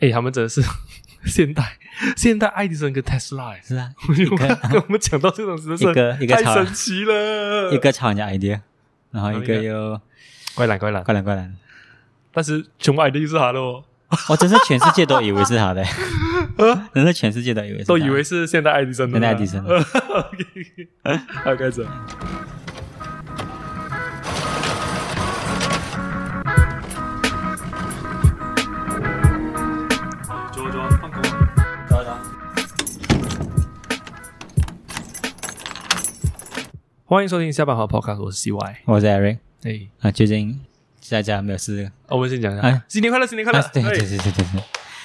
哎，他们真的是 现代现代爱迪生跟特斯拉，哎是啊，跟我们讲到这种真的一是个一个超太神奇了，一个超人家 idea，然后一个个又怪懒怪懒，怪懒怪懒，但是全部 idea 是他的哦，我真是全世界都以为是他的，真是全世界都以为是都以为是现代爱迪生的，现代爱迪生 OK，好，开始。欢迎收听下班好 Podcast，我是 CY。我是 Eric 哎，啊，最近大家没有事，我们先讲一哎下，新年快乐，新年快乐。啊！对对哎对对对对，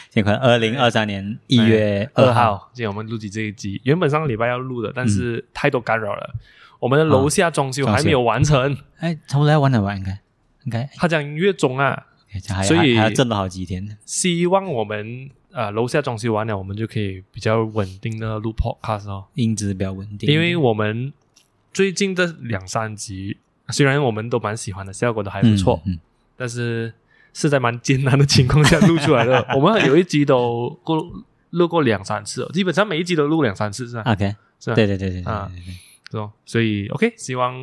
新年快乐！二零二三年一月二二号，号，今天我们录起这一集，原本上个礼拜要录的，但是太多干扰了。我们的楼下装修还没有完成，哎，差不多要完了吧？应该。应该，他讲月中啊，还所以还还要挣了好几天。希望我们呃楼下装修完了，我们就可以比较稳定的录 podcast 哦。音质比较稳定，因为我们最近这两三集，虽然我们都蛮喜欢的，效果都还不错，嗯，嗯但是是在蛮艰难的情况下录出来的。我们有一集都过录过两三次、哦，基本上每一集都录两三次，是吧？OK，是吧？对对对对对啊是哦，所以 OK，希望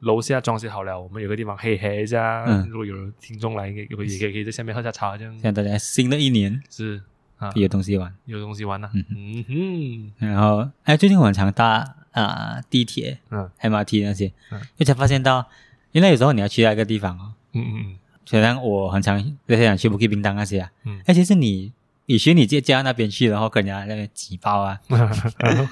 楼下装修好了，我们有个地方可以黑一下。嗯。如果有听众来，也也可以也可以在下面喝下茶，这样。现在大家新的一年。是啊，有东西玩，有东西玩了、嗯嗯哼，然后哎，最近我很常搭啊地铁、嗯。MRT 那些嗯，就才发现到，原来有时候你要去那个地方哦，嗯嗯虽然我很常那些想去 Bukit Bintang 那些啊，嗯。而且是你你学你直接家那边去，然后跟人家那边挤包啊，嗯，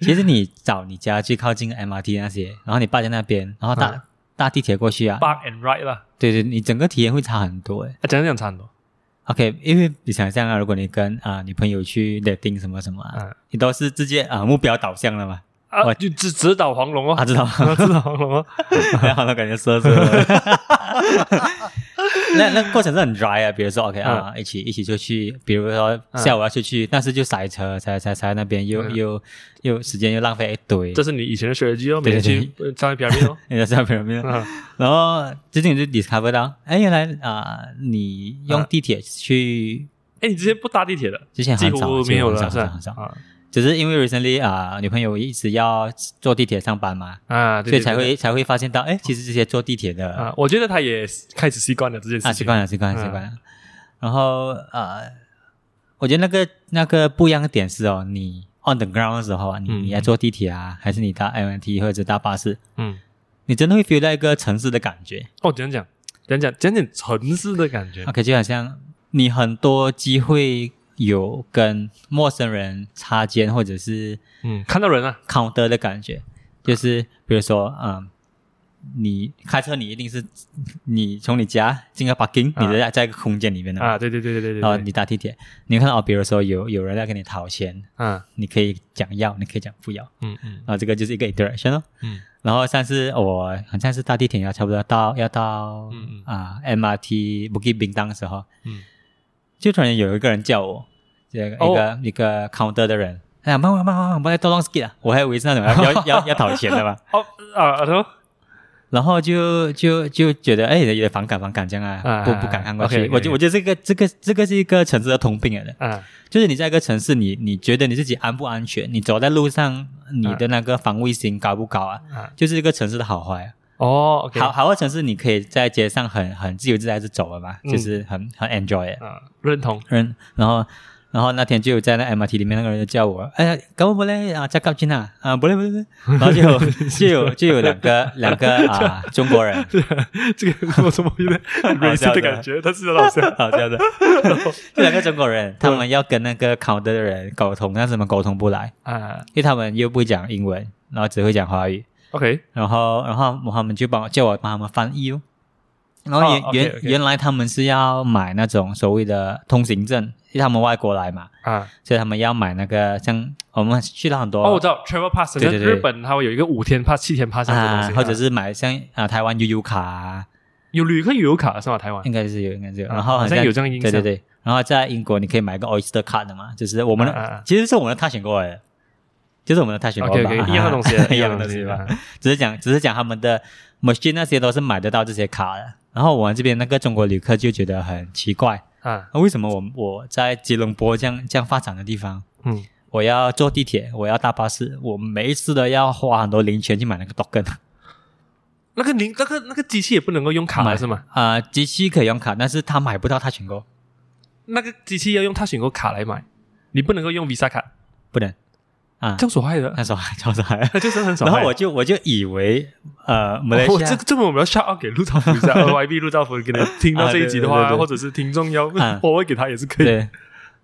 其实你找你家最靠近 MRT 那些，然后你爸在那边，然后搭、嗯。搭地铁过去啊，，Park and Ride 啦，对对，你整个体验会差很多诶。啊，讲讲差很多，OK，因为你想象啊，如果你跟啊、女朋友去 dating 什么什么啊，嗯。你都是直接啊、目标导向了嘛，啊，就指指导黄龙哦，啊知道 啊指导黄龙哦，然后那感觉涩涩的。那那过程是很 dry 啊，比如说 OK 啊，一起一起就去，比如说下午要出去，但是就塞车，塞塞塞那边又、嗯。又又时间又浪费一堆，这是你以前的 strategy 哦，每对天对去上一表面哦，你在上面面，嗯。然后最近就 discover 到，哎，原来啊、你用地铁去，哎，你之前不搭地铁的，之前几乎没有了，是吧？很少，很少，啊只是因为 recently 啊、女朋友一直要坐地铁上班嘛，啊，对所以才会才会发现到，哎，其实这些坐地铁的啊，我觉得他也开始习惯了这件事情。啊，习惯了，习惯了，嗯。习惯了。然后呃，我觉得那个那个不一样的点是哦，你 on the ground 的时候啊，你嗯你要坐地铁啊，还是你搭 MRT 或者搭巴士，嗯，你真的会 feel 到一个城市的感觉。哦，讲？讲讲讲？讲讲城市的感觉，OK，就好像你很多机会有跟陌生人擦肩，或者是嗯，看到人啊，counter 的感觉，就是比如说，嗯，你开车，你一定是你从你家进个 parking，、啊。你在在一个空间里面的啊，对对对对对对，然后你搭地铁，你看到哦，比如说有有人在跟你讨钱，啊，你可以讲要，你可以讲不要，嗯嗯。然后这个就是一个 interaction 哦。嗯。然后上次我好像是搭地铁要差不多到要到嗯嗯。啊 MRT Bukit Bintang 的时候，嗯，就突然有一个人叫我，这个哦一个、一个 counter 的人，哎呀，慢慢慢慢慢，不要多 long skip 啊，我还以为是那种要要要要讨钱的嘛，哦啊，然后然后就就就觉得哎有点反感反感这样啊，啊不不敢看过去。我就我觉得这个这个这个是一个城市的通病来的。啊就是你在一个城市，你你觉得你自己安不安全？你走在路上，你的那个防卫心高不高啊？啊，就是一个城市的好坏啊。哦好好的城市，你可以在街上很很自由自在的走了嘛，嗯就是很很 enjoy。啊，认同，嗯，然后然后那天就有在那 MRT 里面那个人就叫我，哎呀，搞不 boleh 啊，cakap Cina 啊，boleh boleh boleh，然后就有就有就有两个 两个啊中国人，这个我怎么有点 好笑的的感觉？但是很好笑，好这样的，就两个中国人，他们要跟那个 counter 的人沟通，但是他们沟通不来。啊。因为他们又不会讲英文，然后只会讲华语，，OK，然后然后他们就帮我叫我帮他们翻译哦。然后原、原原来他们是要买那种所谓的通行证，因为他们外国来嘛，啊，所以他们要买那个像我们去了很多哦，我知道 travel pass，对对对日本它会有一个五天 pass、七天 pass 这样的东西，，啊或者是买像啊台湾悠游卡啊，有旅客游卡是吧？台湾应该是有，应该是有。啊然后好像有这样印象对对对。然后在英国你可以买个 Oyster card 的嘛，就是我们的，其实是我们的探险过来的，就是我们的探险过来一样的东西 一样的东西吧。只是讲，只是讲他们的 machine 那些都是买得到这些卡的。然后我们这边那个中国旅客就觉得很奇怪，啊，为什么我我在吉隆坡这样这样发展的地方，嗯，我要坐地铁，我要搭巴士，我每一次都要花很多零钱去买那个 token。那个零那个那个机器也不能够用卡买是吗？啊、机器可以用卡，但是他买不到他选购，那个机器要用他选购卡来买，你不能够用 Visa 卡，不能啊。这，样所害的，那时候还超还。那就是很少害。然后我就我就以为呃，马来哦，西亚这个这个我们要 shout out 给陆兆福一下，YB 陆兆福，给你听到这一集的话，或者是听众要啊。我会给他也是可以。对，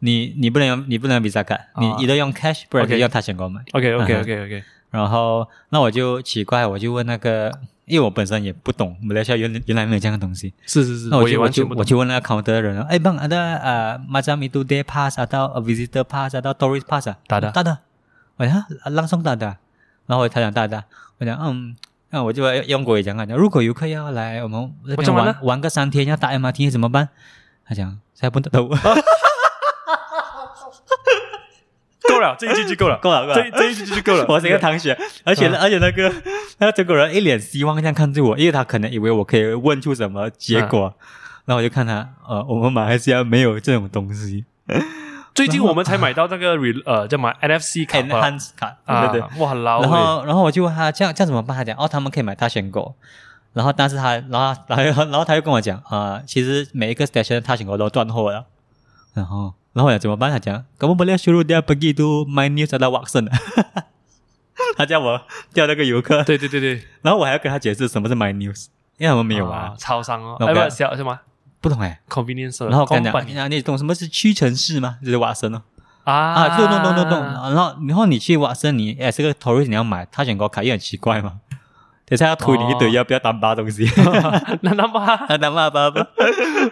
你你不能用你不能用 Visa 卡，你啊一定用 cash，不然就用他选购买。OK OK 啊。OK OK，然后那我就奇怪，我就问那个，因为我本身也不懂马来西亚原原来没有这样的东西，是是是，那我就我就我。就问那个 counter 的人，哎，bang ada uh, macam itu day pass atau visitor pass atau tourist pass 啊？大的。大的，我讲啊 langsung 大，然后他讲大大，我讲嗯。那我就用国语讲啊，讲如果游客要来我们这边玩玩个三天，要打 MRT 怎么办？他讲 pun tak tahu，够了，这一句就够了，够了够了。这这一句就够了。我是一个唐雪，而且、啊而且那个那个中国人一脸希望这样看着我，因为他可能以为我可以问出什么结果，然后我就看他，呃，我们马来西亚没有这种东西最近我们才买到那个 re 呃叫什么 NFC 卡吧，enhance 卡，啊，对对对。哇，很老然欸后然后我就问他这样这样怎么办？他讲哦，他们可以买他选购。然后，但是他，然后，然后，然后他又跟我讲，啊、其实每一个 station 他选购都断货了。然后，然后我讲怎么办？他讲，kamu boleh suruh dia pergi tu my news atau Watson。他叫我叫那个游客，对对对对，然后我还要跟他解释什么是 My News，因为我们没有啊，啊，超商哦，哎不小什么不懂哎。convenience 然后我跟你讲，啊，你懂什么是屈臣氏吗？就是瓦森哦。啊啊，懂懂懂懂懂。然后然后你去瓦森，你哎这个 tourist 你要买，他选购卡也很奇怪嘛。等下要推你一堆哦要不要单八东西，那那么啊单八八八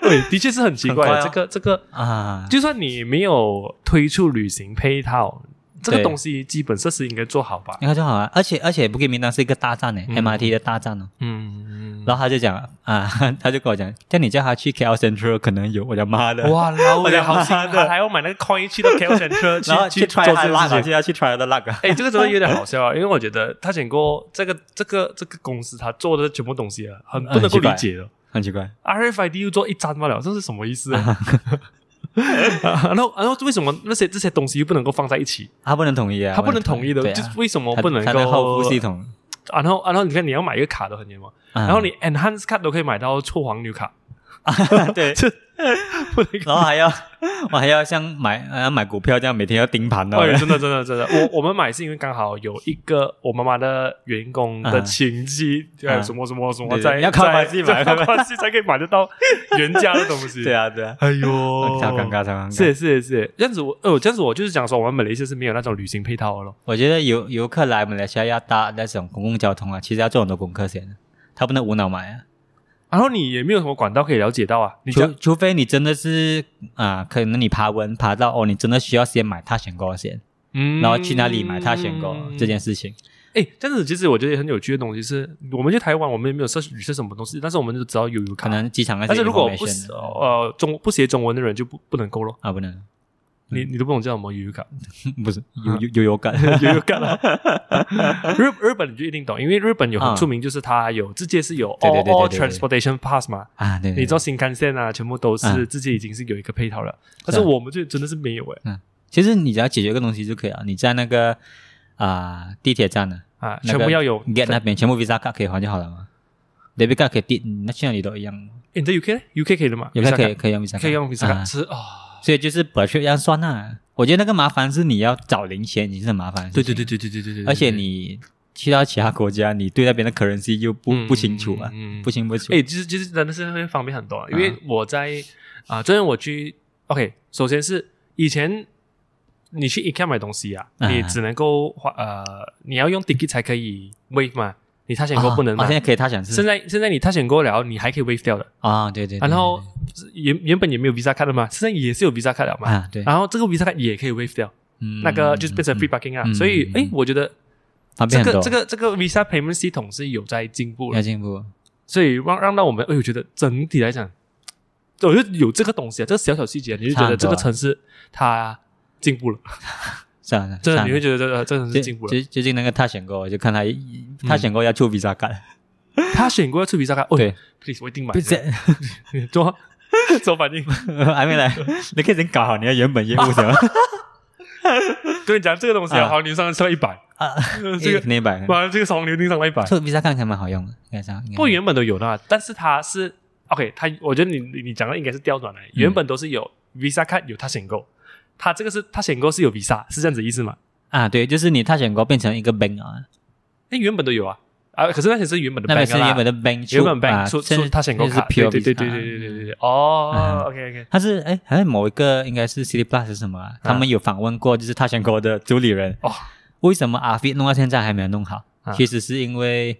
对，的确是很奇怪这个这个，啊，就算你没有推出旅行配套，这个对东西基本设施应该做好吧？应该做好啊。而且而且不给名单是一个大站呢嗯，MRT 的大站哦。嗯嗯，然后他就讲啊，他就跟我讲，叫你叫他去 KL Central 可能有，我的妈的，哇，老 我的好心，的他还要买那个 coin 去到 KL Central 然后去去 try 做他 luck，事情就。要去 try 他的 luck 啊。哎，这个真的有点好笑啊，因为我觉得他选过这个这个这个公司，他做的全部东西啊，很不能够理解的。很奇怪，RFID 又做一张罢了，这是什么意思啊？啊然后然后为什么那些这些东西又不能够放在一起？他不能统一啊，他不能统一的，啊就是为什么不能他的后够付系？统，然后然后你看你要买一个卡都很严嘛，然然后你 Enhance 卡都可以买到臭黄牛卡，对，这不能够。然后还要我还要像买呃买股票这样每天要盯盘的，哎，真的真的真的，我我们买是因为刚好有一个我妈妈的员工的嗯亲戚，嗯呃，什么什么什么，在要靠在关系买在靠关系才可以买得到原价的东西。对，啊对啊，哎呦，超尴尬超尴尬。是是是，这样子我哦，这样子我就是讲说，我们马来西亚是没有那种旅行配套的咯。我觉得游游客来马来西亚要搭那种公共交通啊，其实要做很多功课先，他不能无脑买啊。然后你也没有什么管道可以了解到啊，你除除非你真的是啊、可能你爬文爬到哦，你真的需要先买他选购先，嗯然后去哪里买他选购这件事情。哎，这样子其实我觉得很有趣的东西是，我们去台湾，我们也没有摄取是什么东西，但是我们就知道有有可，能机场那些但是如果不呃中不写中文的人就不不能够咯。啊不能，你你都不懂叫什么悠悠卡，不是有有有 有感悠悠卡了。日日本你就一定懂，因为日本有很啊出名，就是它有直接是有对 all transportation pass 嘛，啊，对，你知道新干线啊，全部都是嗯直接已经是有一个配套了，但是我们就真的是没有哎其实你只要解决一个东西就可以了。你在那个啊、地铁站呢啊，全部要有。，get 那边全部 Visa 卡可以还就好了嘛。debit 卡可以抵，那去哪里都一样。诶你在 UK 呢？UK 可以的嘛？UK 可以可以用 Visa 卡，可以用 Visa 是啊，所以就是本去要算啊。我觉得那个麻烦是你要找零钱已经是很麻烦对对对对对对对对，而且你去到其他国家，你对那边的 currency 又不、嗯不清楚啊，嗯嗯不清不楚。哎，其实其实真的是会方便很多啊，因为我在啊，昨天我去 OK，首先是以前你去 IKEA 买东西啊，啊。你只能够花呃，你要用 ticket 才可以 wave 嘛，你他选购啊不能嘛哦现。在可以他想现是在现在你他选过了，你还可以 wave 掉的。啊，对对对然后原原本也没有 Visa 卡的嘛，现在也是有 Visa 卡了嘛。啊对，然后这个 Visa 卡也可以 wave 掉，嗯那个就是变成嗯 free parking 啊。嗯所以，哎，我觉得这个这个这个 Visa payment 系统是有在进步了，在进步。所以让让到我们，哎，我觉得整体来讲，我觉得有这个东西啊，这个小小细节，你就觉得这个城市它进步了，是啊，真的是啊你会觉得这个这个城市最进步了。最最近那个他选购，我就看他他选购要出 Visa 卡，他选过要出 Visa 卡，哦对，，please 我一定买。做。做 反应？还没来，你可以先搞好你的原本业务是吗？跟你讲，这个东西啊，啊。黄牛上上一百，啊，这个一百，哇，这个黄牛定上了一百。这个 Visa 看起来蛮好用的，应该是啊。应该。不，原本都有的啊，但是它是 OK，它我觉得你你你讲的应该是调转来，原本都是有 Visa 卡有 Touch and Go，它这个是 Touch and Go 是有 Visa，是这样子意思吗？啊，对，就是你 Touch and Go 变成一个 bank 啊，哎，原本都有啊，啊，可是那些是原本的那边是原本的 bank，原本啊 bank 出现在出 Touch and Go 现在卡，是对 pure 对对对对啊。对对对对，哦嗯，OK OK，他是哎，好像某一个应该是 City Plus 是什么啊？他们有访问过，就是 Touch and Go 的主理人，哦，为什么 f i 弄到现在还没有弄好？啊。其实是因为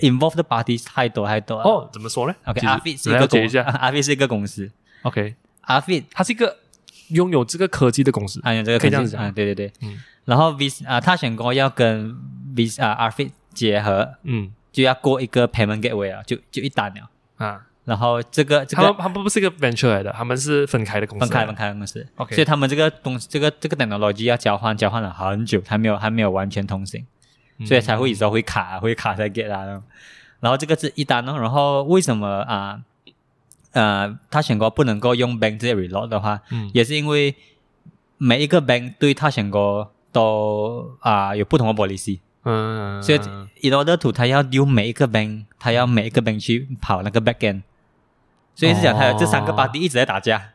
involved 的 parties 太多太多。哦，怎么说呢？OK，解 a f i 是一个公解一下，a f i 是一个公司。OK，阿 i 它是一个拥有这个科技的公司，啊，有这个可以这样子啊，对对对。嗯然后 Vis 啊，Touch and Go 要跟 Vis 啊 a f i 结合，嗯就要过一个 payment gateway 啊，就就一单了。啊，然后这个这他们个他们不是一个 venture 来的，他们是分开的公司，分开分开的公司 OK 所以他们这个东这个这个 technology 要交换交换了很久，还没有还没有完全通行。嗯所以才会有时候会卡，会卡在 get 啊。然后这个是一单哦，然后为什么啊呃，他选过不能够用 bank 这些 reload 的话，嗯。也是因为每一个 bank 对他选过都啊、有不同的 policy，、嗯，所以 in order to 他要丢每一个 bank，他要每一个 bank 去跑那个 back end，所以是讲他有这三个哦。party 一直在打架。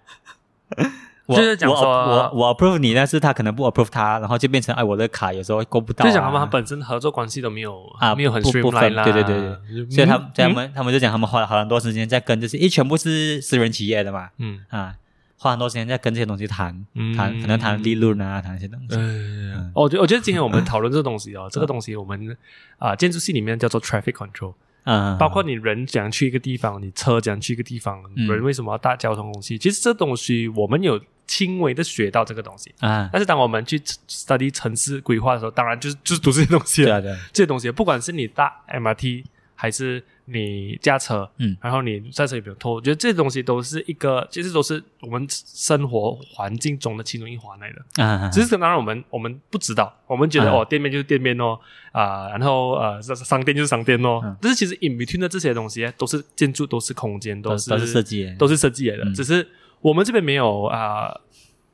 我就是讲我说我我 approve 你，但是他可能不 approve 他，然后就变成哎我的卡有时候过不到、啊。就讲他们本身合作关系都没有啊没有很不不 streamline 啦，分对对对。对所以他们他们他们就讲他们花了很多时间在跟这些，因为全部是私人企业的嘛，嗯。啊，花很多时间在跟这些东西谈嗯。谈，可能谈利润啊，谈一些东西。嗯，我觉我觉得今天我们讨论这个东西哦，这个东西我们啊建筑系里面叫做 traffic control，嗯，包括你人怎样去一个地方，你车怎样去一个地方，嗯。人为什么要搭交通工具，其实这东西我们有轻微的学到这个东西。啊，但是当我们去 study 城市规划的时候，当然就是 就是读这些东西了。对啊对啊，这些东西，不管是你搭 MRT 还是你驾车，嗯然后你在车里面拖，我觉得这些东西都是一个，其实都是我们生活环境中的其中一环来的。啊，只是当然我们我们不知道，我们觉得、啊哦，店面就是店面哦，啊、然后呃，商商店就是商店哦。嗯但是其实 in between 的这些东西都是建筑，都是空间，是都都是设计，都是设计来的，嗯只是我们这边没有啊、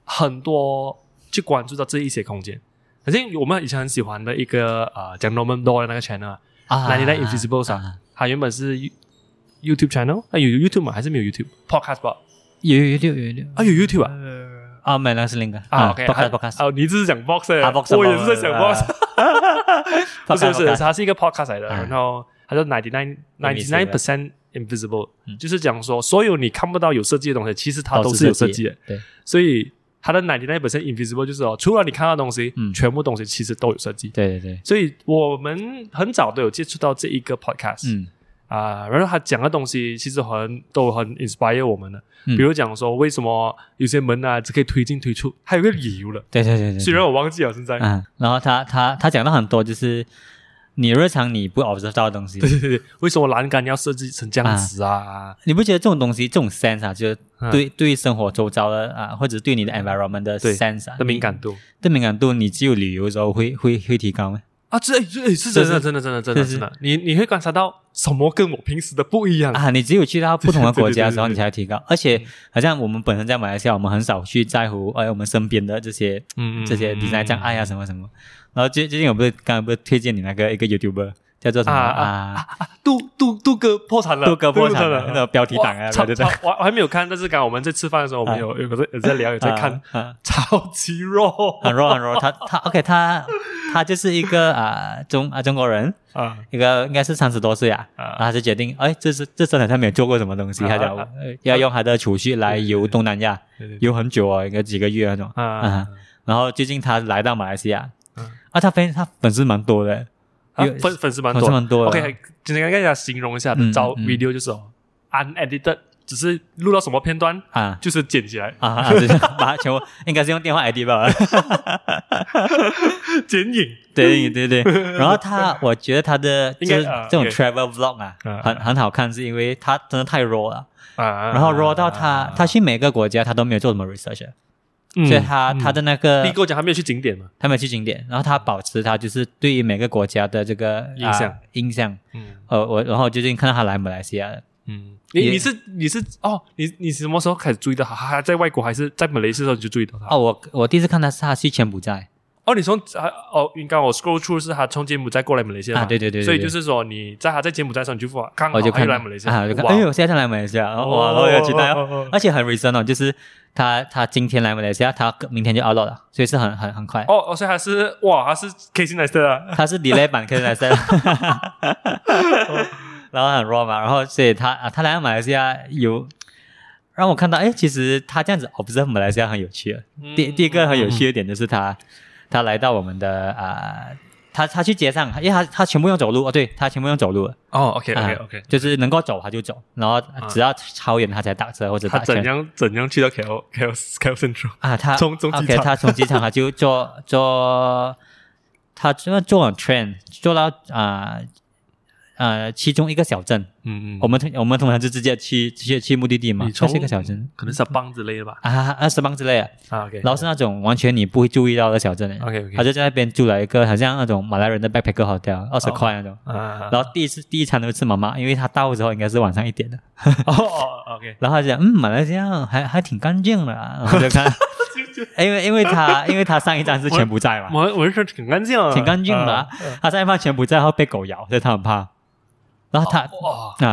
很多去关注到这一些空间。可是我们以前很喜欢的一个啊、讲 Norman Law 的那个 channel 啊啊99 Invisibles 啊，它原本是 You- YouTube channel，啊有 YouTube 吗？还是没有 YouTube？Podcast 吧？有有有有有啊有 YouTube 啊？啊，没有那是另一个啊，OK，，podcast 还 podcast 哦，你这是讲 box 的啊我也是在讲 box，不是不是，它是一个 podcast 来的，啊然后它叫 ninety nine ninety nine percent invisible，嗯。就是讲说所有你看不到有设计的东西，其实它都是有设计的，对，所以它的 ninety nine percent invisible 就是哦，除了你看到的东西，嗯。全部东西其实都有设计。对对对，所以我们很早都有接触到这一个 podcast，嗯。啊，然后他讲的东西其实很都很 inspire 我们的，嗯。比如讲说为什么有些门啊只可以推进推出，还有个理由了，对对对对，虽然我忘记了现在。嗯，然后他他他讲了很多，就是你日常你不 observe 到的东西 对，对对对，为什么栏杆要设计成这样子啊？你不觉得这种东西这种 sense 啊，就是嗯对对生活周遭的啊，或者对你的 environment 的 sense 啊的敏感度你的敏感度，你只有旅游的时候会会会提高吗？啊，这这是真的，真的，真的，真的，是真的，你你会观察到什么跟我平时的不一样？啊，你只有去到不同的国家的时候，你才会提高。而且，好像我们本身在马来西亚，我们很少去在乎哎我们身边的这些嗯这些 design 障碍啊什么什么。然后最最近我不是刚刚不是推荐你那个一个 YouTuber 叫做什么？啊啊？杜杜杜哥破产了，杜哥破产了了，那个标题党啊对对对我我还没有看，但是刚刚我们在吃饭的时候，我们有有有在有在聊，有在看，啊。啊超级弱很弱很弱。他他 OK，他他就是一个啊中啊中国人，啊。一个应该是三十多岁啊，啊。然后他就决定，哎，这是这真的他没有做过什么东西，啊他讲、啊呃要用他的储蓄来游东南亚，游很久啊，应该几个月那种。啊啊，然后最近他来到马来西亚，嗯。啊，他粉他粉丝蛮多的，有啊粉粉丝蛮多。粉丝蛮多的。OK，今天跟大家形容一下嗯的照嗯。video 就是哦，unedited，只是录到什么片段啊。就是剪起来。啊把它全部应该是用电话 ID 吧？剪影，对对对，然后他，我觉得他的就是这种 travel vlog 啊啊，很很好看，是因为他真的太 raw 了，啊，然后 raw 到他他去每个国家他都没有做什么 research，嗯，所以他他的那个你跟我讲他没有去景点嘛？他没有去景点，然后他保持他就是对于每个国家的这个印象啊印象。嗯呃，我然后最近看到他来马来西亚，嗯，你你是你是哦，你你什么时候开始注意到他？他在外国还是在马来西亚的时候你就注意到他？哦，我我第一次看他是他去柬埔寨哦，你从啊哦，应该我 scroll through 是他从柬埔寨过来马来西亚对对对对，对所以就是说你在他在柬埔寨的时候你就发刚好我就来马来西亚，啊，我就看，哇。哎呦，现在来马来西亚，哦哇，然后有期待哦，哦哦哦。而且很 recent 哦，就是他他今天来马来西亚，他明天就 out 了，所以是很很很快。哦哦，所以他是哇，他是 Casey n e s t 啊，他是 delay 版，cassian，，然后很 raw 嘛，然后所以他啊，他来马来西亚有让我看到，哎，其实他这样子 observe 马来西亚很有趣的。嗯第第一个很有趣的点就是他他来到我们的啊、他他去街上，因为他他全部用走路哦，对他全部用走路的，哦，OK 啊 OK OK，就是能够走他就走，然后只要超远他才打车或者他怎样怎样去到 KL KL KL Central？啊，他从从机 OK，他从机场他就坐坐，他坐坐了 train 坐到啊呃其中一个小镇，嗯嗯，我们通我们通常就直接去直接去目的地嘛，你从是一个小镇。可能是邦之类的吧？啊啊是邦之类的，啊 OK，然后是那种完全你不会注意到的小镇，OK OK，他就在那边住了一个好像那种马来人的 backpacker hotel，二十块那种。啊，然后第一次第一餐都吃妈妈，因为他到的时候应该是晚上一点的，哦哦 OK，然后他就讲嗯马来西亚还还挺干净的、啊，然后就看，因为因为他因为他上一站是柬埔寨嘛，我我是说挺干净啊，挺干净的、啊，他上一站柬埔寨后被狗咬，所以他很怕。然后他、啊，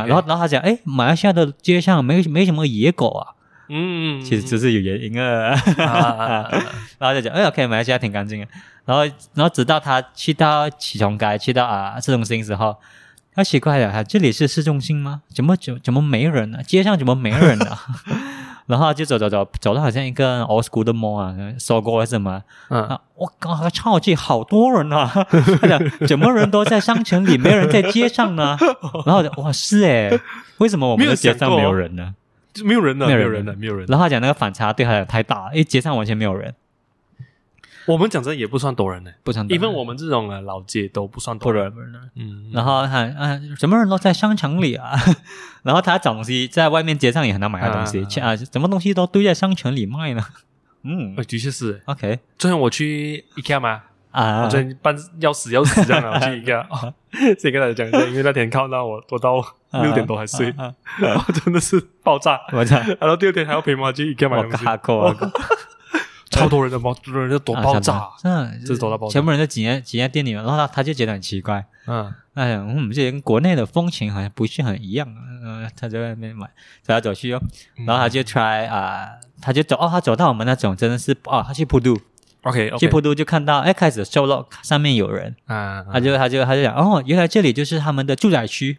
然后然后他讲，哎，马来西亚的街上没没什么野狗啊，嗯，其实就是有原因啊。啊，然后就讲，哎，OK，马来西亚挺干净的。然后，然后直到他去到启崇街，去到啊市中心时候，他奇怪了，他这里是市中心吗？怎么怎怎么没人呢、街上怎么没人呢、然后就走走走，走到好像一个 old school 的 mall 啊，搜过还是什么嗯，啊？我靠，超级好多人啊！他讲怎么人都在商城里，没人在街上呢？然后我就哇，是诶，为什么我们的街上没有人呢？就没有人呢，没有人没有人了，没有人。然后他讲那个反差对他讲太大了，因为街上完全没有人，我们讲真的也不算多人呢，不常因为我们这种呃老街都不算不多人。嗯，然后他啊，什么人都在商场里啊，然后他找东西在外面街上也很难买到东西，啊去啊，什么东西都堆在商城里卖呢。嗯。呃的确是。，OK。昨天我去 IKEA 嘛，啊。我昨天半要死要死这样的，我 去 IKEA，哦先跟大家讲一下，因为那天看到我，我到六点多还睡，啊真的是爆炸。我操，然后第二天还要陪妈去 IKEA 买我东西，卡扣啊！超多人的，超多人的多爆炸。真的，这是多到爆炸。全部人在挤在挤在店里面，然后他他就觉得很奇怪，嗯。哎呀，嗯，这跟国内的风情好像不是很一样啊。嗯，他在外面买，走来走去哦，然后他就 try 啊、他就走哦，他走到我们那种真的是哦，他去普渡，，OK 去普渡就看到哎开始收了上面有人，啊，他就他就他就讲哦，原来这里就是他们的住宅区，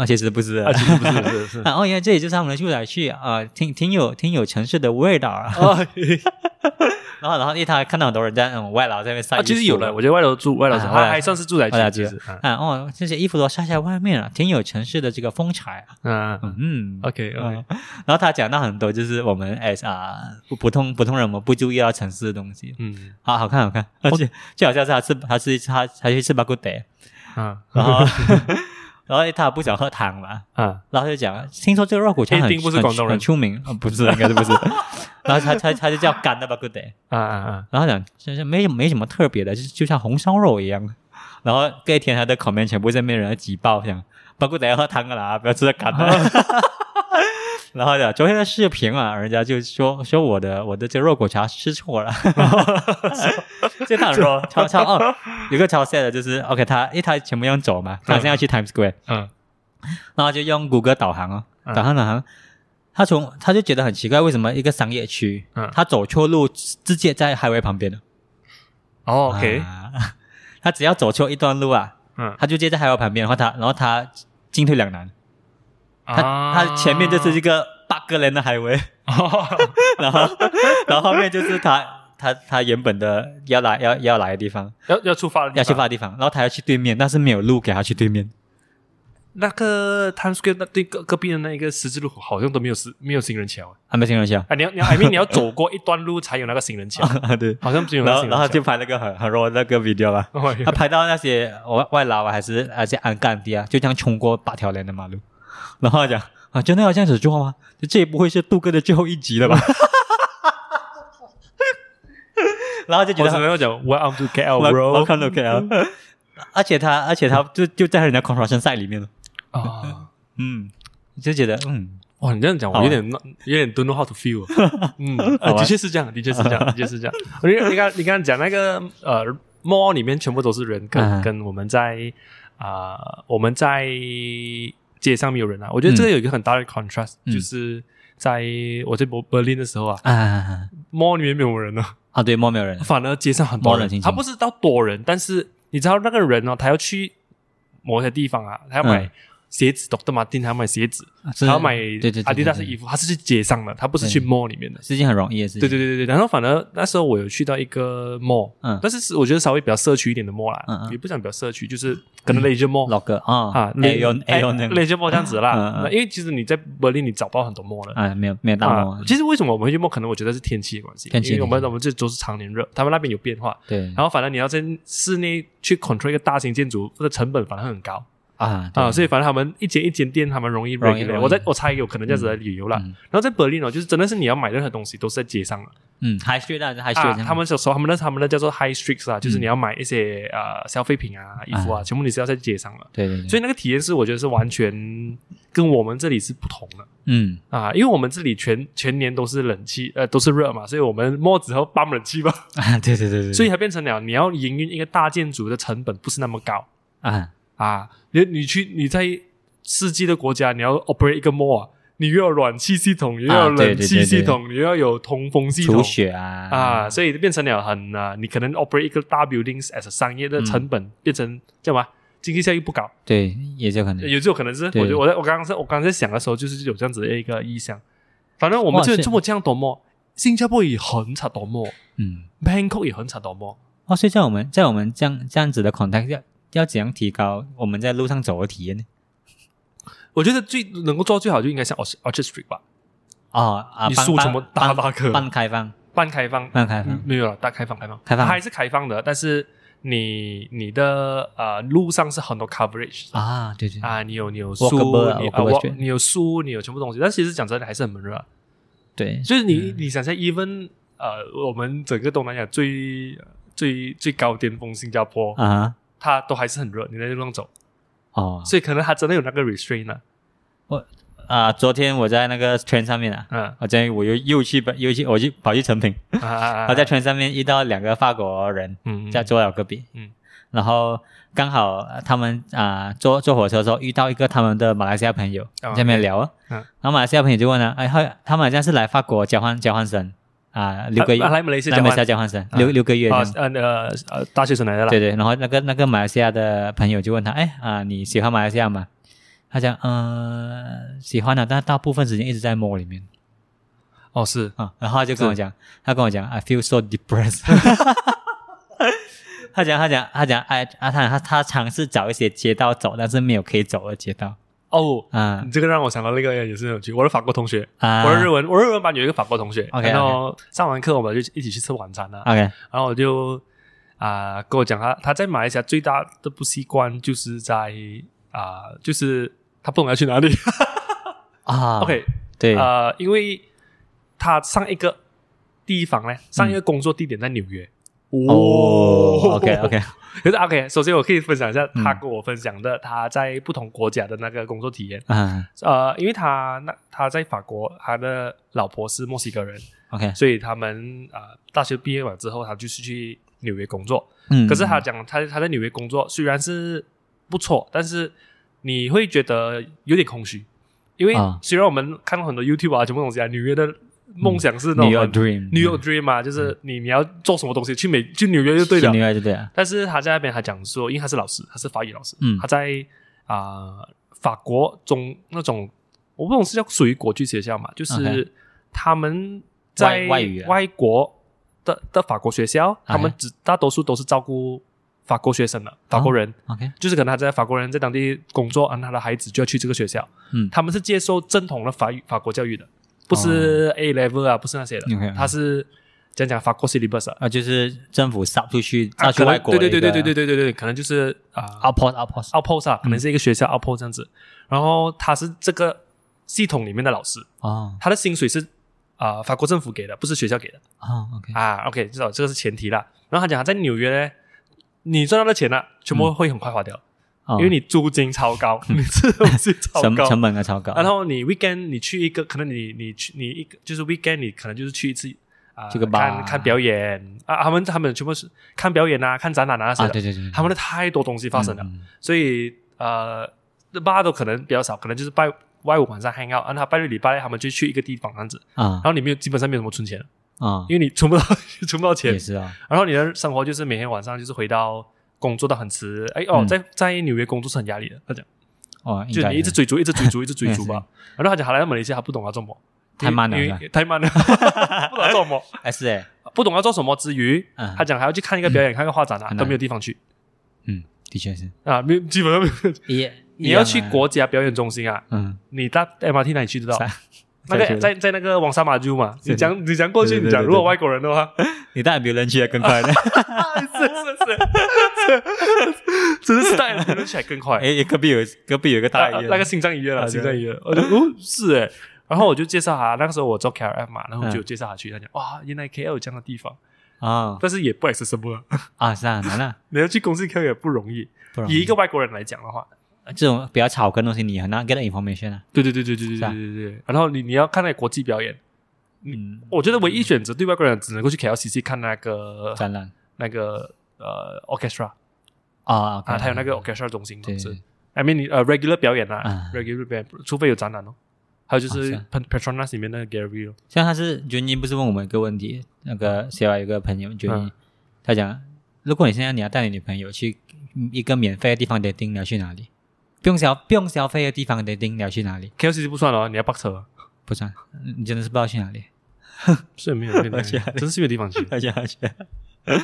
啊，其实不是啊，其实不是是是。啊，哦，因为这里就是他们的住宅区啊，挺挺有挺有城市的味道啊。啊，然后然后因为他看到很多人在那种外劳在那边晒衣服，啊其实有了，我觉得外劳住外楼住，啊还还算是住宅区其实，啊啊哦，这些衣服都晒在外面了，挺有城市的这个风采啊。嗯嗯，OK 嗯 OK，然后他讲到很多就是我们 as 啊普普通普通人我们不注意到城市的东西，嗯。好好看好看，而且 就好像是他吃他吃他他去吃巴古德，啊然后然后他不想喝汤嘛，嗯然后就讲，听说这个肉骨茶很一定不是广东人很出名，呃不是，应该是不是。然后他他他就叫干的吧，good day。啊啊然后讲就是没没什么特别的，就是就像红烧肉一样。然后隔一天他的 comment 全部在面人挤爆，想包括得要喝汤的啦，不要吃干的。然后讲昨天的视频啊，人家就说说我的我的这个肉骨茶吃错了 就他说超超哦，有个超 sad 的就是 OK，他因为他全部用走嘛，他现在要去 Times Square，嗯。然后就用谷歌导航哦，嗯。导航导航，他从他就觉得很奇怪，为什么一个商业区，嗯。他走错路直接在 highway 旁边的、哦，OK，啊他只要走错一段路啊，嗯，他就直接在 highway 旁边，然后他然后他进退两难，他、啊。他前面就是一个八个人的 highway，然后然后后面就是他他他原本的要来要要来的地方，要要出发的地方。要出发的地方，然后他要去对面，但是没有路给他去对面。那个 Times Square 那对隔隔壁的那一个十字路口好像都没有十没有行人桥还，没行人桥，啊，你要你要 I mean 你要走过一段路才有那个行人桥，啊对，好像只有那个行人桥。然后然后就拍那个很很 raw 那个 video 吧。哦他拍到那些外外劳啊，还是还是安干地啊，就这样冲过八条连的马路，然后他讲啊，真的要这样子做吗？这也不会是杜哥的最后一集了吧？然后就觉我得很只能讲 Welcome to KL 我我 bro 看到 OK 啊，而且他而且他就就在人家 construction site 里面了，啊，嗯，就觉得嗯，哇，你这样讲，我有点有点 don't know how to feel 啊。嗯，的确是这样，的确是这样，的确是这样。你你刚你刚刚讲那个呃，mall 里面全部都是人，跟、嗯跟我们在啊、我们在街上没有人啊。我觉得这个有一个很大的 contrast，、嗯。就是在我在柏柏林的时候啊啊，mall 里面没有人啊，啊，对，摸没有人，反而街上很多人。他不是到多人，但是你知道那个人哦，他要去某些地方啊，他要买嗯鞋子，Doctor Martin 他要买鞋子。他要买阿迪达斯衣服，他是去街上的，他不是去 mall 里面的。是件很容易的事情。对对对对对，然后反而那时候我有去到一个 mall，嗯但是是我觉得稍微比较社区一点的 mall 啦，也不讲比较社区，就是可能 leisure mall 老哥啊啊个 leisure mall 这样子啦。那因为其实你在柏林你找不到很多 mall 了。啊，没有没有大啊摸，，其实为什么我们会去 mall？可能我觉得是天气的关系，天气因为我们我们这都是常年热，他们那边有变化，对然后反正你要在室内去 control 一个大型建筑，的成本反而很高。啊啊，所以反正他们一间一间店，他们容易我在我猜有可能这样子的理由啦。嗯然后在柏林哦，就是真的是你要买任何东西都是在街上。了嗯，High Street 啊，High 啊 Street，。他们有时候他们的他们的叫做 high streets 啊，就是嗯你要买一些呃消费品啊、衣服啊，全部你是要在街上的。对对对，所以那个体验是我觉得是完全跟我们这里是不同的。嗯。啊，因为我们这里全全年都是冷气，呃，都是热嘛，所以我们摸之后搬冷气吧，啊，对对对对，所以它变成了你要营运一个大建筑的成本不是那么高。啊啊，你你去你在世纪的国家，你要 operate 一个 mall 啊，你又要暖气系统，又要冷气对对对系统，你又要有通风系统除雪啊啊，所以变成了很啊，你可能 operate 一个大 buildings as a 商业的成本、变成叫什么？经济效益不高，对，也就可能也就可能是，我对觉得我在我刚刚在我刚才在想的时候，就是有这样子的一个意向。反正我们这这么这样多么，新加坡也很差多么嗯，Bangkok 也很差多么。哦，所以在我们在我们这样这样子的 contact 要要怎样提高我们在路上走的体验呢？我觉得最能够做到最好就应该像 Orchard Street 吧，哦啊，你半半树全部大半大棵半开放，半开放，半开放。嗯没有了，大开放，开放，开放。它还是开放的，但是你你的呃路上是很多 coverage 啊，对对。啊，你有你有树你啊你有树，你有全部东西，但其实讲真的还是很闷热啊。对，就是你你想象 even 呃我们整个东南亚最最最高巅峰新加坡，啊它都还是很热，你在路上走，哦。所以可能它真的有那个 restraint 呢。啊，昨天我在那个 train 上面啊，嗯。我在我又又去又去我去跑去成品，啊啊啊，我在 train 上面遇到两个法国人嗯在坐在我隔壁，嗯。然后刚好呃他们啊、坐坐火车的时候遇到一个他们的马来西亚朋友哦在那边聊啊，嗯。然后马来西亚朋友就问了，哎，他他们好像是来法国交换交换生啊，六个月、啊来马来西亚交交换生，六六个月。呃呃呃大学生来的啦，对对，然后那个那个马来西亚的朋友就问他，哎啊，你喜欢马来西亚吗？他讲，呃，喜欢的，但大部分时间一直在 mall 里面哦是啊。然后他就跟我讲，他跟我讲，I feel so depressed。他讲，他讲，他讲，哎啊，他他他尝试找一些街道走，但是没有可以走的街道哦。啊你这个让我想到那个也是很有趣。我的法国同学，啊。我的日文，我日文班有一个法国同学然后上完课我们就一起去吃晚餐了。OK 然后我就啊、跟我讲他他在马来西亚最大的不习惯就是在啊、就是他不懂要去哪里。啊 OK，对呃，因为他上一个地方呢，上一个工作地点在纽约。哦，OK OK 可是 OK，首先我可以分享一下嗯。他跟我分享的他在不同国家的那个工作体验。啊呃，因为他那他在法国，他的老婆是墨西哥人，OK，所以他们啊、呃大学毕业完之后，他就是去纽约工作。嗯，可是他讲他他在纽约工作虽然是不错，但是你会觉得有点空虚，因为啊。虽然我们看过很多 YouTube 啊，什么东西啊，纽约的梦想是那种 Dream New York Dream 嘛，就是你你要做什么东西去美去纽约就对了。纽。约就对了，但是他在那边他讲说，因为他是老师，他是法语老师，嗯。他在啊、法国中那种我不懂是叫属于国际学校嘛，就是他们在外外语啊。外国的的法国学校，他们只大多数都是照顾法国学生的法国人。OK 就是可能他在法国人在当地工作，然后他的孩子就要去这个学校，嗯。他们是接受正统的法语法国教育的，不是 A level 啊，不是那些的，他是讲讲法国 syllabus 啊，啊，就是政府撒出去，啊撒去外国对对对对对对对对对对，可能就是啊 outpost outpost outpost 啊，可能是一个学校 outpost 这样子。然后他是这个系统里面的老师，啊他的薪水是啊、法国政府给的，不是学校给的啊 OK 啊。OK，至少这个是前提啦。然后他讲他在纽约呢，你赚到的钱呢、全部会很快花掉。哦。因为你租金超高，你吃东西超高。成成本啊超高，然后你 weekend 你去一个，可能你你去你一个就是 weekend 你可能就是去一次啊，这个看看表演。啊，他们他们全部是看表演啊，看展览啊那些啊，的，对对对，他们的太多东西发生了，嗯所以呃，那 bar 都可能比较少，可能就是拜拜五晚上 hang out，然后拜六礼拜他们就去一个地方这样子，啊。然后你没有基本上没有什么存钱，啊，因为你存不到 存不到钱。也，是啊，然后你的生活就是每天晚上就是回到工作到很迟，哎哦，嗯。在在纽约工作是很压力的，他讲。哦，应就该你一直追逐，一直追逐，一直追逐吧。然后他讲，他来到马来西亚，他不懂要做什么，太慢了因是太慢了，不懂要做什么，哎是。哎，不懂要做什么之余，嗯。他讲还要去看一个表演，看个画展啊，很难都没有地方去。嗯，的确是，啊，没有，基本上没有。也你要去，国家表演中心啊，嗯，你搭 MRT 哪里去得到？三那个在在那个王沙马珠嘛，你讲你讲过去，你讲如果外国人的话，你带别人去还更快呢，是是是，真的是带人起来更快。哎，隔壁有隔壁有一个大医院，啊那个心脏医院啊，心脏医院，我就哦是哎，然后我就介绍他，那个时候我做 KLF 嘛，然后我就介绍他去，他讲哇，原来 KL 有这样的地方，啊。但是也不 accessible，啊啊是啊，难啊，你要去公司 KL 也。不容易。以一个外国人来讲的话，这种比较草根的东西，你很难 get 到 information 啊，对对对对对对对对对。然后你你要看那个国际表演，嗯，我觉得唯一选择对外国人只能够去 KLCC 看那个展览。那个呃 orchestra 啊啊，他有那个 orchestra 中心，对。是。I mean 你呃 regular 表演啊啊，regular 表演，除非有展览哦。还有就是啊是啊。Pet- Petronas 里面那个 gallery 哦，像他是君一不是问我们一个问题，那个 C Y 有个朋友君一嗯，他讲，如果你现在你要带你女朋友去一个免费的地方 dating，你要去哪里？不用消不用消费的地方 dating，你要去哪里？KLCC 不算了哦，你要包车。不算，你真的是不知道去哪里。是没有没有地方 去而且真是没有地方去。而且而且，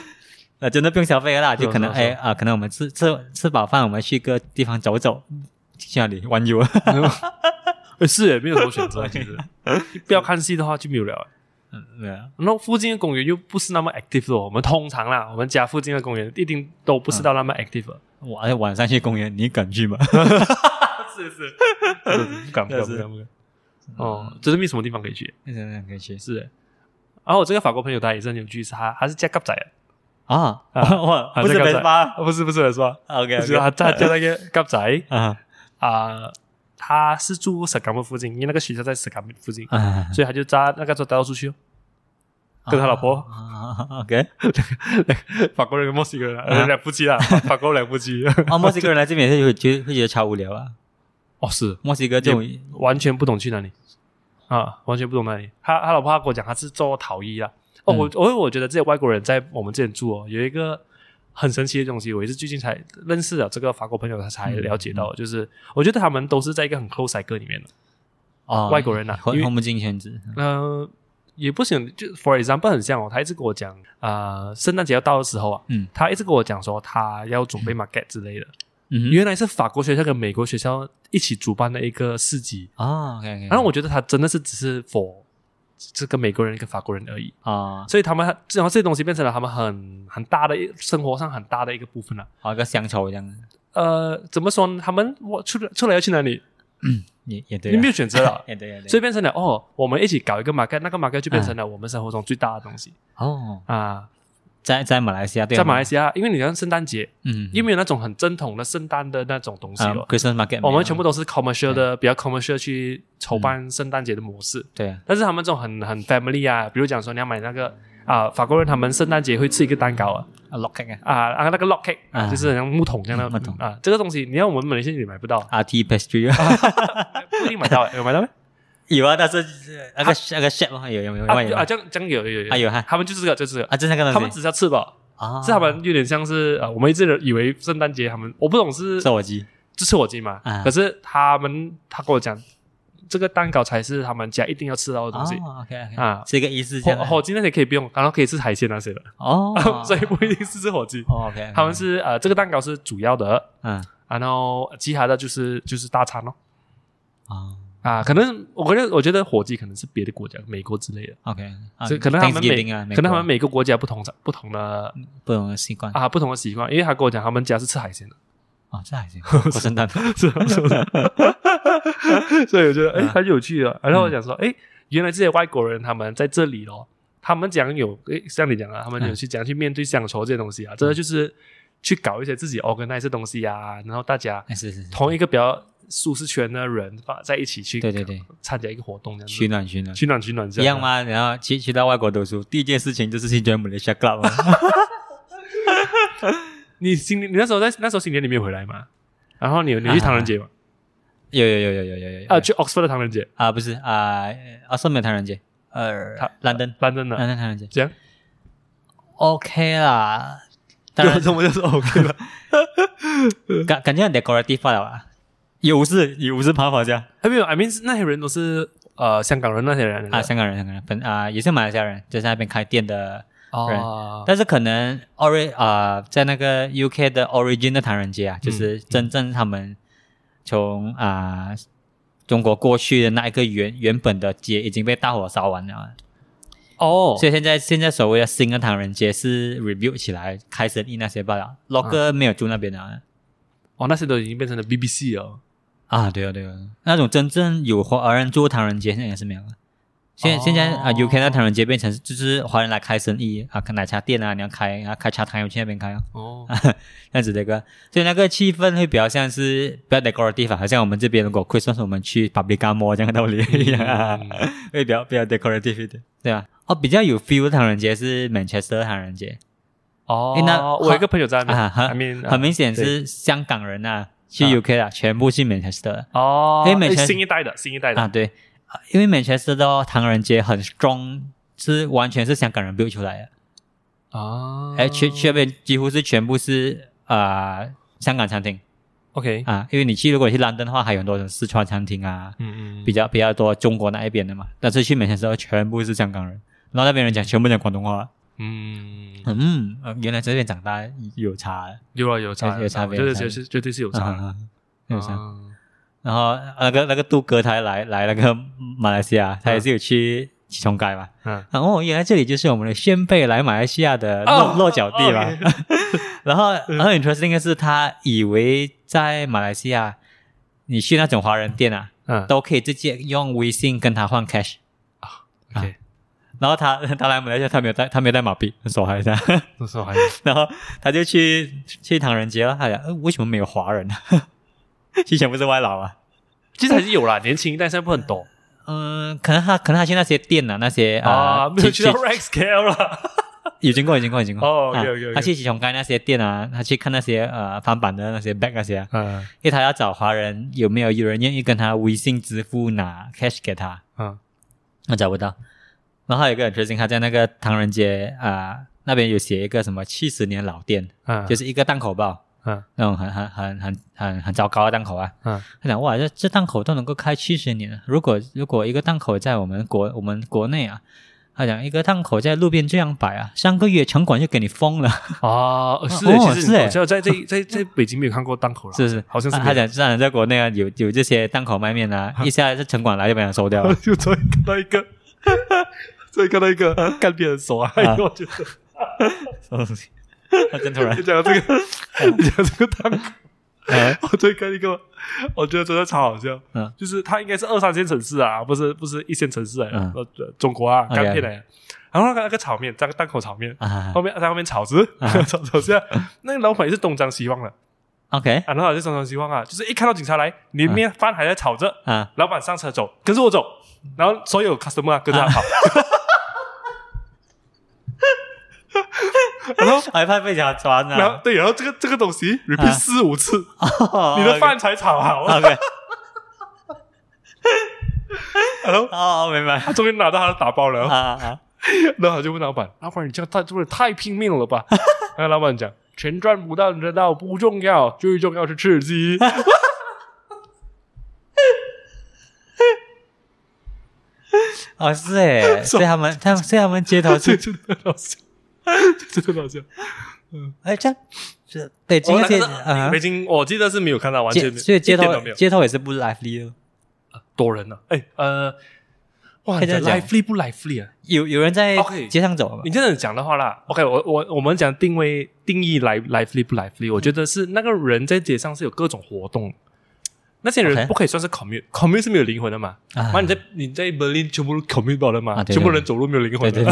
那真的不用消费的啦，就可能哎啊，可能我们吃吃吃饱饭，我们去个地方走走，去哪里玩游？呃是诶，没有什么选择。其实不要看戏的话就没有了。嗯，对啊，然后附近的公园又不是那么 active 哦。我们通常啦，我们家附近的公园一定都不是到那么 active 的。我而且晚上去公园，你敢去吗？是 是，不敢不敢不敢不敢。哦，真是没什么地方可以去。真的可以去是诶。然后我这个法国朋友他也是很有趣，是他他是嫁 kap 仔的，啊！啊 哇，他不是嫁 b kap 仔 e 不是不是是吧？？OK，就是他他叫那个仔啊啊，他是住 s 冈附近，因为那个学校在 s 冈附近，啊，所以他就扎那个时候带到出去哦。跟他老婆啊，OK，法国人跟墨西哥人呃两夫妻啊，法 法国两夫妻。啊，墨西哥人来这边也是会觉得会觉得超无聊啊。哦，是墨西哥这种完全不懂去哪里啊，完全不懂哪里。他他老婆他跟我讲，他是做陶艺啊。哦，嗯我我我觉得这些外国人在我们这边住哦，有一个很神奇的东西，我也是最近才认识了这个法国朋友，他才了解到，就是我觉得他们都是在一个很 close cycle 里面的。啊，外国人啊因为不进圈子。呃，也不行，就 for example 很像哦，他一直跟我讲，啊，圣诞节要到的时候啊，嗯他一直跟我讲说他要准备 market 之类的。嗯，原来是法国学校跟美国学校一起主办的一个市集，啊然后我觉得他真的是只是 for 这个美国人跟法国人而已，啊，所以他们然后这些东西变成了他们很很大的一生活上很大的一个部分了。好一个乡愁一样，呃，怎么说呢？他们我出来出来要去哪里？也也对啊，你没有选择了。也对也对，所以变成了哦，我们一起搞一个 market，那个 market 就变成了我们生活中最大的东西、哦，啊。在在马来西亚对啊，在马来西亚，因为你像圣诞节，嗯，因为没有那种很正统的圣诞的那种东西啊哦，Christmas market，我们全部都是 commercial 的，比较 commercial 去筹办圣诞节的模式。对啊，但是他们这种很很 family 啊，比如讲说你要买那个啊，法国人他们圣诞节会吃一个蛋糕啊。啊 lock cake 啊。啊那个 lock cake 啊，啊就是像木桶这样的木桶。啊，这个东西你要我们马来西亚也买不到，，RT pastry 不一定买到，有买到没？有啊，但是那个那个 chef 有有有有有啊啊，这样这样有有有。啊有哈。他们就是这个就是这个，啊，就是那个他们只是要吃饱，啊，是他们有点像是呃，我们一直以为圣诞节他们我不懂是吃火鸡。就吃火鸡嘛啊，可是他们他跟我讲，这个蛋糕才是他们家一定要吃到的东西。OK 啊。是一个意思火火鸡那些可以不用，然后可以吃海鲜那些的，哦。所以不一定是吃火鸡。哦 OK，他们是呃，这个蛋糕是主要的，嗯。然后其他的就是就是大餐咯。啊啊，可能我觉得我觉得火鸡可能是别的国家，美国之类的，OK，啊所以可能他们每可能他们每个国家不同不同的不同的习惯。啊不同的习惯，因为他跟我讲他们家是吃海鲜的，啊，吃海鲜，过圣诞是吧是。吧？所以我觉得哎很有趣的。然后我讲说，哎，原来这些外国人他们在这里哦，他们讲有哎像你讲啊，他们有去讲去面对乡愁这些东西啊，真的就是去搞一些自己 organize 的东西啊，然后大家同一个比较舒适圈的人吧，在一起去对对对。参加一个活动这样，取暖取暖。取暖取暖这样。一样吗？然后去去到外国读书，第一件事情就是去 Jamaica Club。你新年你那时候在那时候新年你没有回来吗？然后你你去唐人街吗？有有有有有有有。啊，去 Oxford 的唐人街？啊，不是啊，啊上面唐人街。呃 London London London 唐人街。这样？OK 啦，当然。这么就是 OK 了，感感觉很 decorative 了吧？有是有是跑跑这样还没有，I mean 是那些人都是呃香港人那些人啊，香港人香港人本啊也是马来西亚人，就在那边开店的。哦，但是可能 ori 啊、在那个 UK 的 origin 的唐人街啊，就是真正他们从啊、中国过去的那一个原原本的街已经被大火烧完了，哦，所以现在现在所谓的新的唐人街是 rebuild 起来开生意那些罢了，local 没有住那边的啊。哦，那些都已经变成了 BBC 了。啊，对啊对啊，那种真正有华人住唐人街现在也是没有了。现现在啊，UK 那唐人街变成就是华人来开生意啊，开奶茶店啊，你要开啊开茶摊，去那边开哦。哦，这样子的一个，所以那个气氛会比较像是比较 decorative，啊好像我们这边如果 Christmas 我们去 Public Mall 这样的道理。一样啊，嗯。会比较比较 decorative 一点，对吧？哦，比较有 feel 的唐人街是 Manchester 唐人街。哦诶那我有一个朋友在那边很明显是香港人啊，去啊。UK 啊，全部去 Manchester 哦，因为诶 Manchester- 新一代的新一代的。啊，对，啊因为 Manchester 的唐人街很 strong，是完全是香港人 build 出来的，啊，哎，去去那边几乎是全部是啊、香港餐厅。OK，啊，因为你去如果你去 London 的话，还有很多种四川餐厅啊，嗯嗯，比较比较多中国那一边的嘛。但是去 Manchester 全部是香港人，然后那边人讲全部讲广东话。嗯，嗯，呃原来这边长大有差，有啊有差有有差别绝是绝对是有差。有差。啊然后那个那个杜哥他来来那个马来西亚，他也是有去起冲街嘛。嗯。然后哦，原来这里就是我们的先辈来马来西亚的落、哦落脚地嘛。然后很 interesting 的是，他以为在马来西亚，你去那种华人店啊，嗯。都可以直接用微信跟他换 cash。，OK，然后他 他来马来西亚，他没有带他没有带马币，很手还这样。那时候还有然后他就去去唐人街了，他讲、呃、为什么没有华人？其实全部是外劳啊。其实还是有啦，年轻一代现在不很多嗯，可能他可能他去那些店啊，那些啊，啊，没有去到 Rex Scale 了，有经过，有经过，有经过。哦啊 OK，OK，OK 他去起冲街那些店啊，他去看那些呃翻版的那些 bag 那些啊，嗯因为他要找华人，有没有有人愿意跟他微信支付拿 cash 给他，嗯他找不到。然后还有一个很 interesting，他在那个唐人街啊、那边有写一个什么七十年老店，嗯，就是一个档口报，嗯那种很很很很很很糟糕的档口啊。嗯他讲哇，这这档口都能够开七十年了，如果如果一个档口在我们国我们国内啊，他讲一个档口在路边这样摆啊，上个月城管就给你封了，啊，是哦是欸其实我知道在在在在北京没有看过档口了，是不是？好像是啊他讲，当然在国内啊，有有这些档口卖面啊，一下这城管来就把它收掉了。就终于看到一个，终于看到一个干别人手啊！哎呦，我觉得什么东西？他真突然。你，讲这个，你讲这个档口，哎我最看一个，我觉得真的超好笑。嗯。就是它应该是二三线城市啊，不是不是一线城市来的，嗯。呃，中国啊干片来的。然后那个那个炒面，那个档口炒面，啊后面在后面炒着，炒炒下，那个老板也是东张西望的，，OK。啊，然后也是东张西望啊，就是一看到警察来，里面饭还在炒着，啊，老板上车走，跟着我走，然后所有 customer 啊跟着他跑，然后还怕被人家抓呢。然后对，然后这个这个东西 repeat 啊。四五次，哦你的饭才炒好，OK，然后哦，明白。他终于拿到他的打包了，啊啊，然后他就问老板：“老板，你这样太做的太拼命了吧？”然后老板讲：“钱赚不到你知道不重要，最重要是刺激。哦是哎，所以他们他们所以他们街头”这是真的很好笑，这 真的很好笑。哎这样这北京哦那些那个是啊北京我记得是没有看到，完全没有所以街头街头也是不 lively 的。多人呢。哎呃，哇，你讲可以这样讲 lively 不 lively 啊？有有人在街上走吗你？这样讲的话啦，OK，我我我们讲定位定义 live lively 不 lively，我觉得是那个人在街上是有各种活动。那些人不可以算是 commute，commute 是没有灵魂的嘛？啊妈，你在你在 Berlin 全部都 commute 到了嘛？全部人走路没有灵魂的。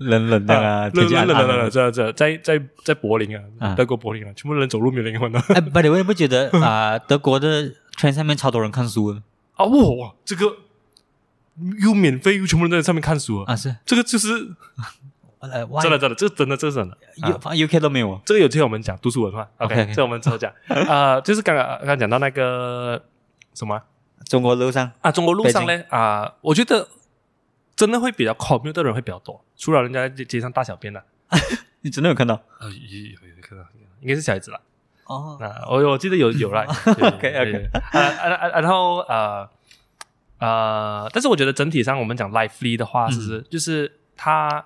冷冷的啊，冷冷冷冷冷。这这在在在柏林啊，啊德国柏林啊，全部人走路没有灵魂的哎，不，我也不觉得啊，德国的圈上面超多人看书的啊！哇哇，这个又免费又全部人在上面看书啊！啊，是，这个就是 呃，真的真的，这个真的这个真的。啊 U UK 都没有啊。这个有机会我们讲读书文化 OK，OK 这我们之后讲。啊，就是刚刚刚刚讲到那个什么啊中国路上啊，中国路上呢啊，我觉得真的会比较 commute 的人会比较多，除了人家在街上大小便的，你真的有看到？啊，有有有看到，应该是小孩子啦。哦，那，我我记得有有啦 OK，OK 啊啊啊，然后呃呃，但是我觉得整体上我们讲 lively 的话，嗯是不是就是它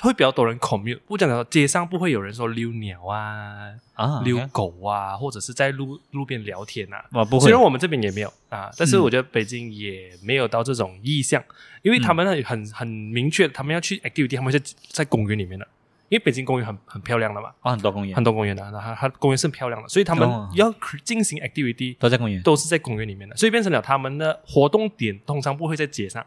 会比较多人 commute？不讲说街上不会有人说遛鸟啊、啊，遛狗啊，或者是在路路边聊天啊。啊，不会虽然我们这边也没有啊，但是嗯我觉得北京也没有到这种意向，因为他们很很很明确，他们要去 activity，他们是在公园里面的，因为北京公园很很漂亮的嘛，啊，很多公园很多公园的，然后它它公园是很漂亮的，所以他们哦要进行 activity 都在公园。都是在公园里面的，所以变成了他们的活动点通常不会在街上。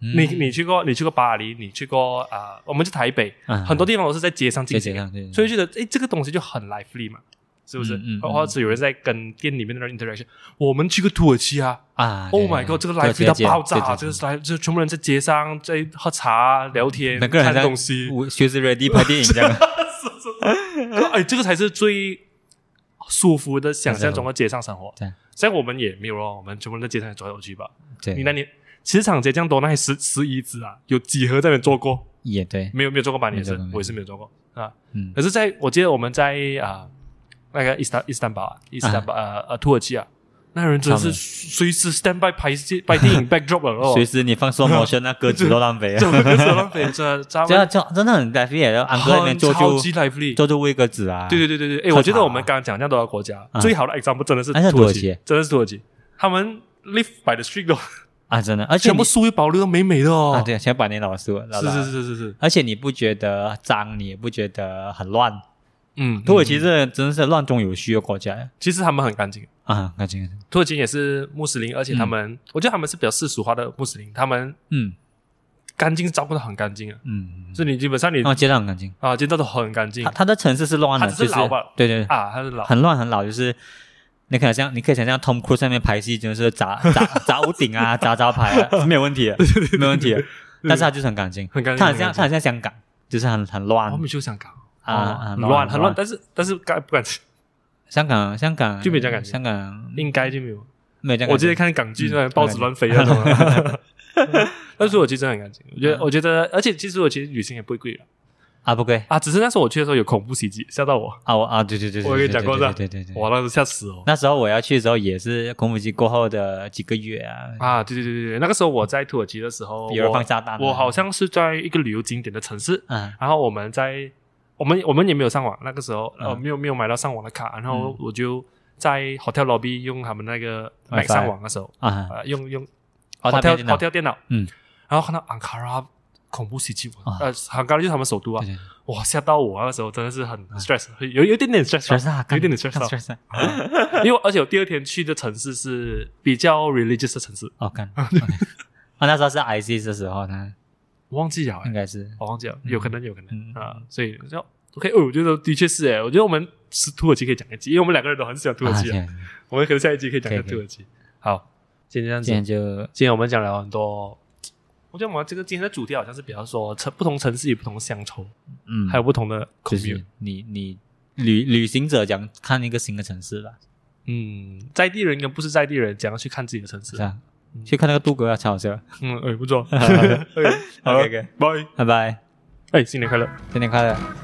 嗯你你去过你去过巴黎，你去过啊、我们去台北，啊很多地方都是在街上进行所以觉得诶这个东西就很 lively 嘛，是不是？嗯嗯嗯或者有人在跟店里面的人 interaction。我们去过土耳其啊啊，Oh my god，这个 lively 到爆炸，这个是来，这全部人在街上在喝茶聊天，每个人看东西，我随时 ready 拍电影这样。哎，这个才是最舒服的想象中的街上生活 对。像我们也没有咯，我们全部人在街上走来走去吧。对，你那年磁场街这样多，那些石石椅子啊，有几何在那边做过？也对，没有，没有做过吧？你也是没有做，过我也是没有做过啊。嗯可是在，我记得我们在啊那个伊斯坦伊斯坦堡啊，伊斯坦堡呃呃土耳其啊，那人真的是随时 stand by 拍戏拍电影 backdrop 了哦，随时你放 slow motion，那 鸽子都浪飞这啊。浪费，这这这真的很 l i v e 的，安哥那边做就。做就喂鸽子啊。对对对对对，哎，喝我觉得茶我们刚刚讲这样多个国家，啊最好的 example 真的是土耳其土耳其，真的是土耳其，他们 live by the street 哦，啊，真的，而且全部你树叶保留的美美的哦。啊，对，现在百年老树，是是是是是是，而且你不觉得脏，你也不觉得很乱。嗯，土耳其嗯。这真的是乱中有序的国家其实他们很干净，啊，干净土耳其也是穆斯林，而且他们，我觉得他们是比较世俗化的穆斯林，他们嗯。干净照顾的很干净啊，嗯，所以你基本上你啊街道很干净，啊街道都很干净。它它的城市是乱的，它只就是是老吧。对对对，啊，它是老。很乱很老，就是你可以想象，你可以想象 Tom Cruise 上面拍戏，真的是砸 砸砸屋顶啊，砸招牌啊，是没有问题的，没有问题的。但是他就是很干净，很干净他很像很干净它很像香港，就是很很乱我。们去香港啊很乱很乱但是但是敢不敢吃，香港香港就没这样感觉香港应该就没有。没有这样。我之前看港剧，那报纸乱飞那种啊。但是我其实很干净，我觉得，我觉得，而且其实我其实旅行也不会贵了啊，不贵啊，只是那时候我去的时候有恐怖袭击，吓到我，啊，我啊，对对对，我跟你讲过是吧对对对对。哇，那时吓死哦。那时候我要去的时候也是恐怖袭击过后的几个月啊，啊，对对对对对，那个时候我在土耳其的时候，有人我放炸弹啊，我好像是在一个旅游景点的城市，嗯。然后我们在我们我们也没有上网，那个时候呃嗯。没有没有买到上网的卡，然后嗯。我就在 hotel lobby 用他们那个买上网的时候，啊，呃用用 hotel 边电脑。hotel 电脑，嗯，然后看到安卡拉恐怖袭击，啊。呃，安卡拉就是他们首都啊。哇，吓到我那个时候真的是很 stress，有有一点点啊，有点点 stress，啊。stress 啊。因为而且我第二天去的城市是比较 religious 的城市，哦，干，OK。啊，那时候是 IC 的时候呢，我忘记了欸，应该是。我忘记了，有可能有可能。嗯。啊，所以就 OK，哦，我觉得的确是诶，我觉得我们是土耳其可以讲一集，因为我们两个人都很喜欢土耳其我们可能下一集可以讲土耳其。好，今天这样子。今，天就今天我们讲了很多。我觉得我们这个今天的主题好像是比方说城不同城市有不同的乡愁，嗯，还有不同的口味。就是你你旅旅行者讲看一个新的城市吧，嗯，在地人跟不是在地人，怎样去看自己的城市是？啊，去看那个杜哥啊，超好笑。嗯，哎，不错。OK，好 OK，拜。拜拜，哎，新年快乐！新年快乐。